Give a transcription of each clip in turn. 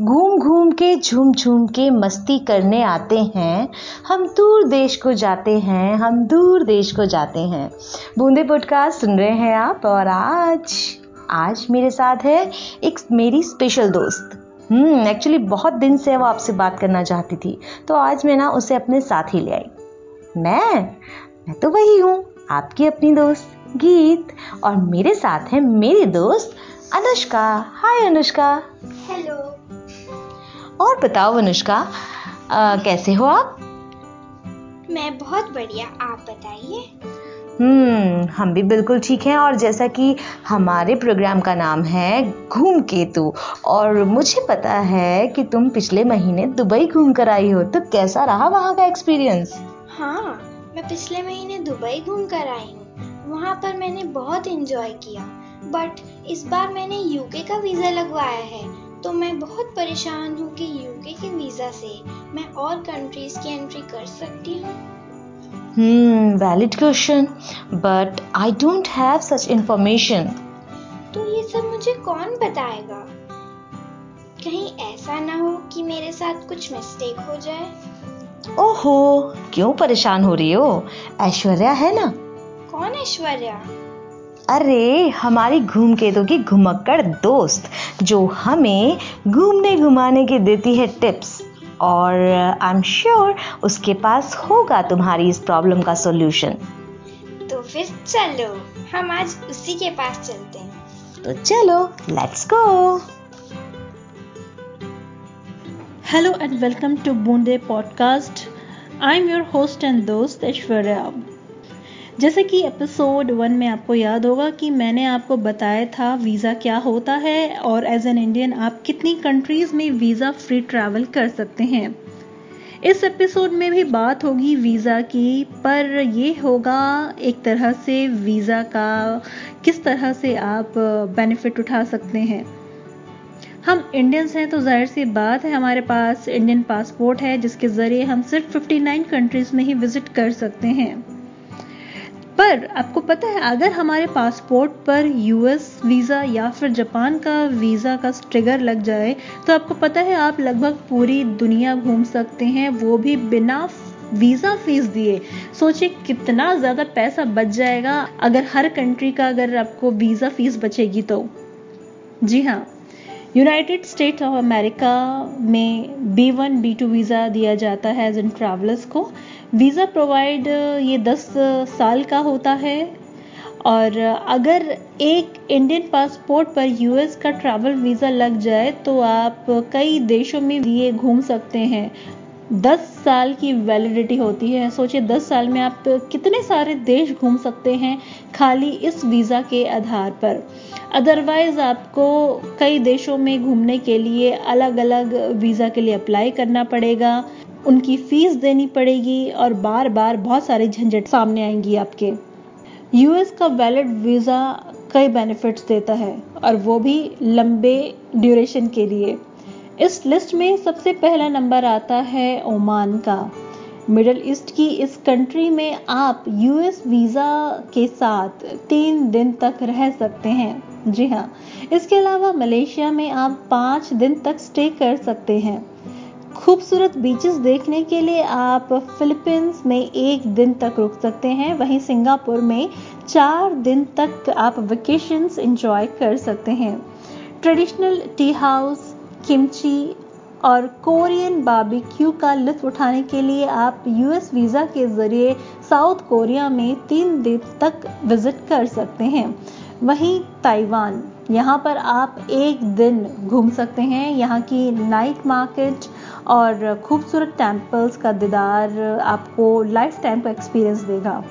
घूम घूम के झूम झूम के मस्ती करने आते हैं। हम दूर देश को जाते हैं, हम दूर देश को जाते हैं। बूंदे पॉडकास्ट सुन रहे हैं आप और आज आज मेरे साथ है एक मेरी स्पेशल दोस्त। हम्म एक्चुअली बहुत दिन से वो आपसे बात करना चाहती थी तो आज मैं ना उसे अपने साथ ही ले आई। मैं मैं तो वही हूँ, आपकी अपनी दोस्त, गीत और मेरे साथ है मेरी दोस्त अनुष्का। हाय अनुष्का। हेलो और बताओ अनुष्का कैसे हो आप? मैं बहुत बढ़िया आप बताइए। हम्म हम भी बिल्कुल ठीक हैं और जैसा कि हमारे प्रोग्राम का नाम है घूम केतु और मुझे पता है कि तुम पिछले महीने दुबई घूम कर आई हो तो कैसा रहा वहाँ का एक्सपीरियंस हाँ मैं पिछले महीने दुबई घूम कर आई हूँ। वहाँ पर मैंने बहुत एंजॉय किया बट इस बार मैंने यूके का वीज़ा लगवाया है। तो मैं बहुत परेशान हूँ कि यूके के वीज़ा से मैं और कंट्रीज़ की एंट्री कर सकती हूँ। हम्म valid question but I don't have such information तो ये सब मुझे कौन बताएगा? कहीं ऐसा ना हो कि मेरे साथ कुछ मिस्टेक हो जाए। ओहो क्यों परेशान हो रही हो? ऐश्वर्या है ना? कौन ऐश्वर्या? अरे हमारी घूम के तो की घुमक्कड़ दोस्त जो हमें घूमने घुमाने के देती है टिप्स। और आई एम श्योर उसके पास होगा तुम्हारी इस प्रॉब्लम का सॉल्यूशन तो फिर चलो हम आज उसी के पास चलते हैं। तो चलो let's go hello and welcome to Boonde podcast I am your host and दोस्त ऐश्वर्या। जैसे कि एपिसोड वन में आपको याद होगा कि मैंने आपको बताया था वीज़ा क्या होता है और एज एन इंडियन आप कितनी कंट्रीज़ में वीज़ा फ्री ट्रैवल कर सकते हैं। इस एपिसोड में भी बात होगी वीज़ा की, पर यह होगा एक तरह से वीज़ा का किस तरह से आप बेनिफिट उठा सकते हैं। हम इंडियंस हैं तो ज़ाहिर सी बात है हमारे पास इंडियन पासपोर्ट है, जिसके ज़रिए हम सिर्फ़ 59 कंट्रीज़ में ही विज़िट कर सकते हैं। पर आपको पता है, अगर हमारे पासपोर्ट पर यूएस वीज़ा या फिर जापान का वीज़ा का स्ट्रिगर लग जाए तो आपको पता है आप लगभग पूरी दुनिया घूम सकते हैं, वो भी बिना वीज़ा फ़ीस दिए। सोचिए कितना ज़्यादा पैसा बच जाएगा अगर हर कंट्री का अगर आपको वीज़ा फ़ीस बचेगी तो। जी हाँ यूनाइटेड स्टेट ऑफ़ अमेरिका में B one B two visa दिया जाता है एज इन ट्रैवलर्स को। वीज़ा प्रोवाइड ये 10 साल का होता है। और अगर एक इंडियन पासपोर्ट पर यूएस का ट्रैवल वीज़ा लग जाए तो आप कई देशों में लिए घूम सकते हैं। 10 साल की वैलिडिटी होती है। सोचिए 10 साल में आप कितने सारे देश घूम सकते हैं खाली इस वीज़ा के आधार पर। अदरवाइज़ आपको कई देशों में घूमने के लिए अलग अलग वीज़ा के लिए अप्लाई करना पड़ेगा। उनकी फ़ीस देनी पड़ेगी और बार बार बहुत सारे झंझट सामने आएँगी आपके। यूएस का वैलिड वीज़ा कई बेनिफिट्स देता है और वो भी लंबे ड्यूरेशन के लिए। इस लिस्ट में सबसे पहला नंबर आता है ओमान का। मिडल ईस्ट की इस कंट्री में आप यूएस वीज़ा के साथ तीन दिन तक रह सकते हैं। जी हाँ इसके अलावा मलेशिया में आप पाँच दिन तक स्टे कर सकते हैं। खूबसूरत बीचेस देखने के लिए आप फिलीपींस में एक दिन तक रुक सकते हैं। वहीं सिंगापुर में चार दिन तक आप वेकेशंस इंजॉय कर सकते हैं। ट्रेडिशनल टी हाउस किमची और कोरियन बाबिक्यू का लुत्फ उठाने के लिए आप यूएस वीज़ा के ज़रिए साउथ कोरिया में तीन दिन तक विज़िट कर सकते हैं। वहीं ताइवान यहाँ पर आप एक दिन घूम सकते हैं। यहाँ की नाइट मार्केट और खूबसूरत टेम्पल्स का दीदार आपको लाइफ टाइम का एक्सपीरियंस देगा।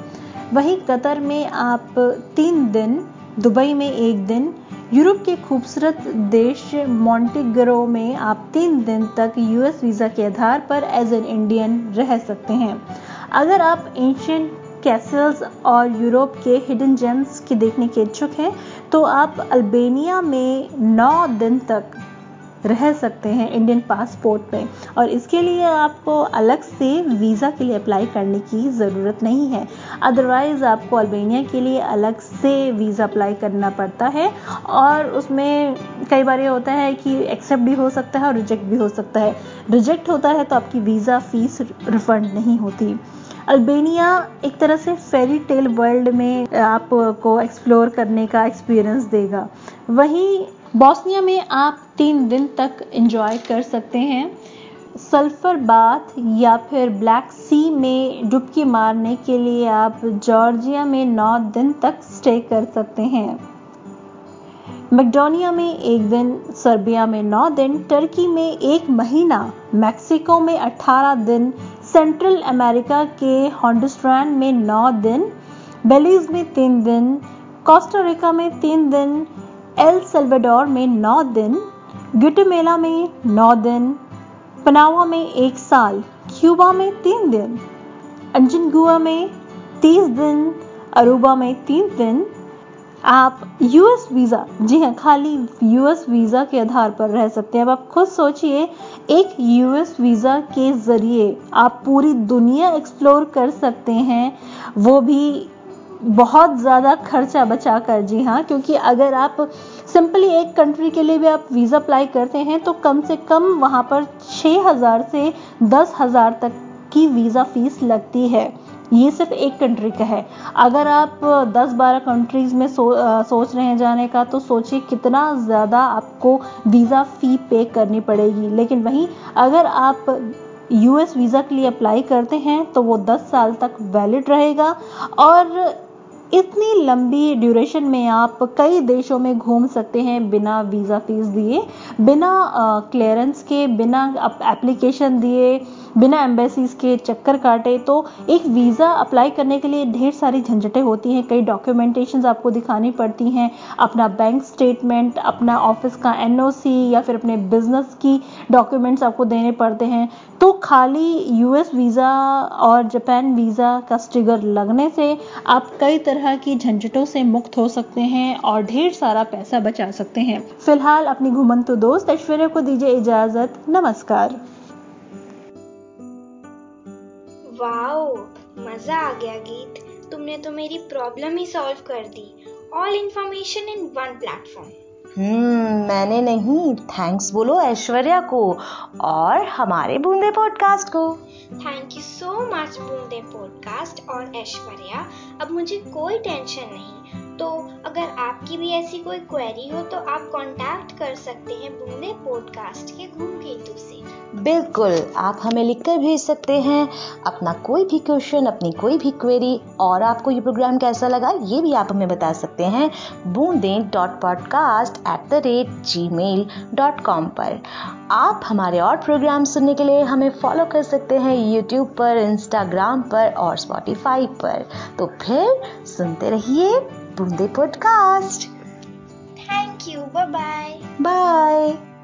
वहीं कतर में आप तीन दिन, दुबई में एक दिन, यूरोप के खूबसूरत देश मॉन्टिग्रो में आप तीन दिन तक यूएस वीज़ा के आधार पर एज एन इंडियन रह सकते हैं। अगर आप एंशियंट कैसल्स और यूरोप के हिडन जेम्स की देखने के इच्छुक हैं तो आप अल्बेनिया में नौ दिन तक रह सकते हैं इंडियन पासपोर्ट में। और इसके लिए आपको अलग से वीज़ा के लिए अप्लाई करने की ज़रूरत नहीं है। अदरवाइज़ आपको अल्बेनिया के लिए अलग से वीज़ा अप्लाई करना पड़ता है। और उसमें कई बार ये होता है कि एक्सेप्ट भी हो सकता है और रिजेक्ट भी हो सकता है। रिजेक्ट होता है तो आपकी वीज़ा फ़ीस रिफंड नहीं होती। अल्बेनिया एक तरह से फेरी टेल वर्ल्ड में आपको एक्सप्लोर करने का एक्सपीरियंस देगा। वहीं बॉस्निया में आप तीन दिन तक एंजॉय कर सकते हैं। सल्फ़र बाथ या फिर ब्लैक सी में डुबकी मारने के लिए आप जॉर्जिया में नौ दिन तक स्टे कर सकते हैं। मैकडोनिया में एक दिन, सर्बिया में नौ दिन टर्की में एक महीना, मैक्सिको में 18 दिन, सेंट्रल अमेरिका के हॉन्डस्ट्रैंड में नौ दिन, बेलीज में तीन दिन कोस्टारिका में तीन दिन एल सेल्वेडोर में नौ दिन गिटमेला में नौ दिन, पनावा में एक साल, क्यूबा में तीन दिन, अंजनगुआ में तीस दिन, अरूबा में तीन दिन। आप यूएस वीज़ा जी हाँ खाली यूएस वीज़ा के आधार पर रह सकते हैं। अब आप खुद सोचिए, एक यूएस वीज़ा के ज़रिए आप पूरी दुनिया एक्सप्लोर कर सकते हैं। वो भी बहुत ज़्यादा खर्चा बचा कर जी हाँ क्योंकि अगर आप सिंपली एक कंट्री के लिए भी आप वीज़ा अप्लाई करते हैं तो कम से कम वहाँ पर छः हज़ार से दस हज़ार तक की वीज़ा फ़ीस लगती है। ये सिर्फ़ एक कंट्री का है। अगर आप 10-12 कंट्रीज़ में सो, आ, सोच रहे हैं जाने का तो सोचिए कितना ज़्यादा आपको वीज़ा फ़ी पे करनी पड़ेगी। लेकिन वहीं अगर आप यूएस वीज़ा के लिए अप्लाई करते हैं तो वो 10 साल तक वैलिड रहेगा। और इतनी लंबी ड्यूरेशन में आप कई देशों में घूम सकते हैं बिना वीज़ा फ़ीस दिए, बिना क्लियरेंस के, बिना एप्लीकेशन दिए बिना एम्बेसीज के चक्कर काटे तो एक वीज़ा अप्लाई करने के लिए ढेर सारी झंझटें होती हैं। कई डॉक्यूमेंटेशन आपको दिखानी पड़ती हैं। अपना बैंक स्टेटमेंट, अपना ऑफ़िस का एनओसी या फिर अपने बिज़नेस की डॉक्यूमेंट्स आपको देने पड़ते हैं। तो खाली यूएस वीज़ा और जापान वीज़ा का स्टिगर लगने से आप कई तरह की झंझटों से मुक्त हो सकते हैं और ढेर सारा पैसा बचा सकते हैं। फ़िलहाल अपनी घुमंतु दोस्त ऐश्वर्या को दीजिए इजाज़त। नमस्कार। वाओ मज़ा आ गया गीत। तुमने तो मेरी प्रॉब्लम ही सॉल्व कर दी। All information in one platform hmm मैंने नहीं। थैंक्स बोलो ऐश्वर्या को और हमारे बूंदे पॉडकास्ट को। Thank you so much Boonde podcast और ऐश्वर्या। अब मुझे कोई टेंशन नहीं। तो अगर आपकी भी ऐसी कोई क्वेरी हो तो आप कांटेक्ट कर सकते हैं बूंदे पॉडकास्ट के घूम केतु से। बिल्कुल, आप हमें लिखकर भेज सकते हैं अपना कोई भी क्वेश्चन अपनी कोई भी क्वेरी और आपको ये प्रोग्राम कैसा लगा, ये भी आप हमें बता सकते हैं Boonde dot podcast at the rate Gmail dot com पर। आप हमारे और प्रोग्राम सुनने के लिए हमें फॉलो कर सकते हैं यूट्यूब पर इंस्टाग्राम पर और स्पॉटिफाई पर। तो फिर सुनते रहिए Bunde Podcast. Thank you. Bye-bye. Bye.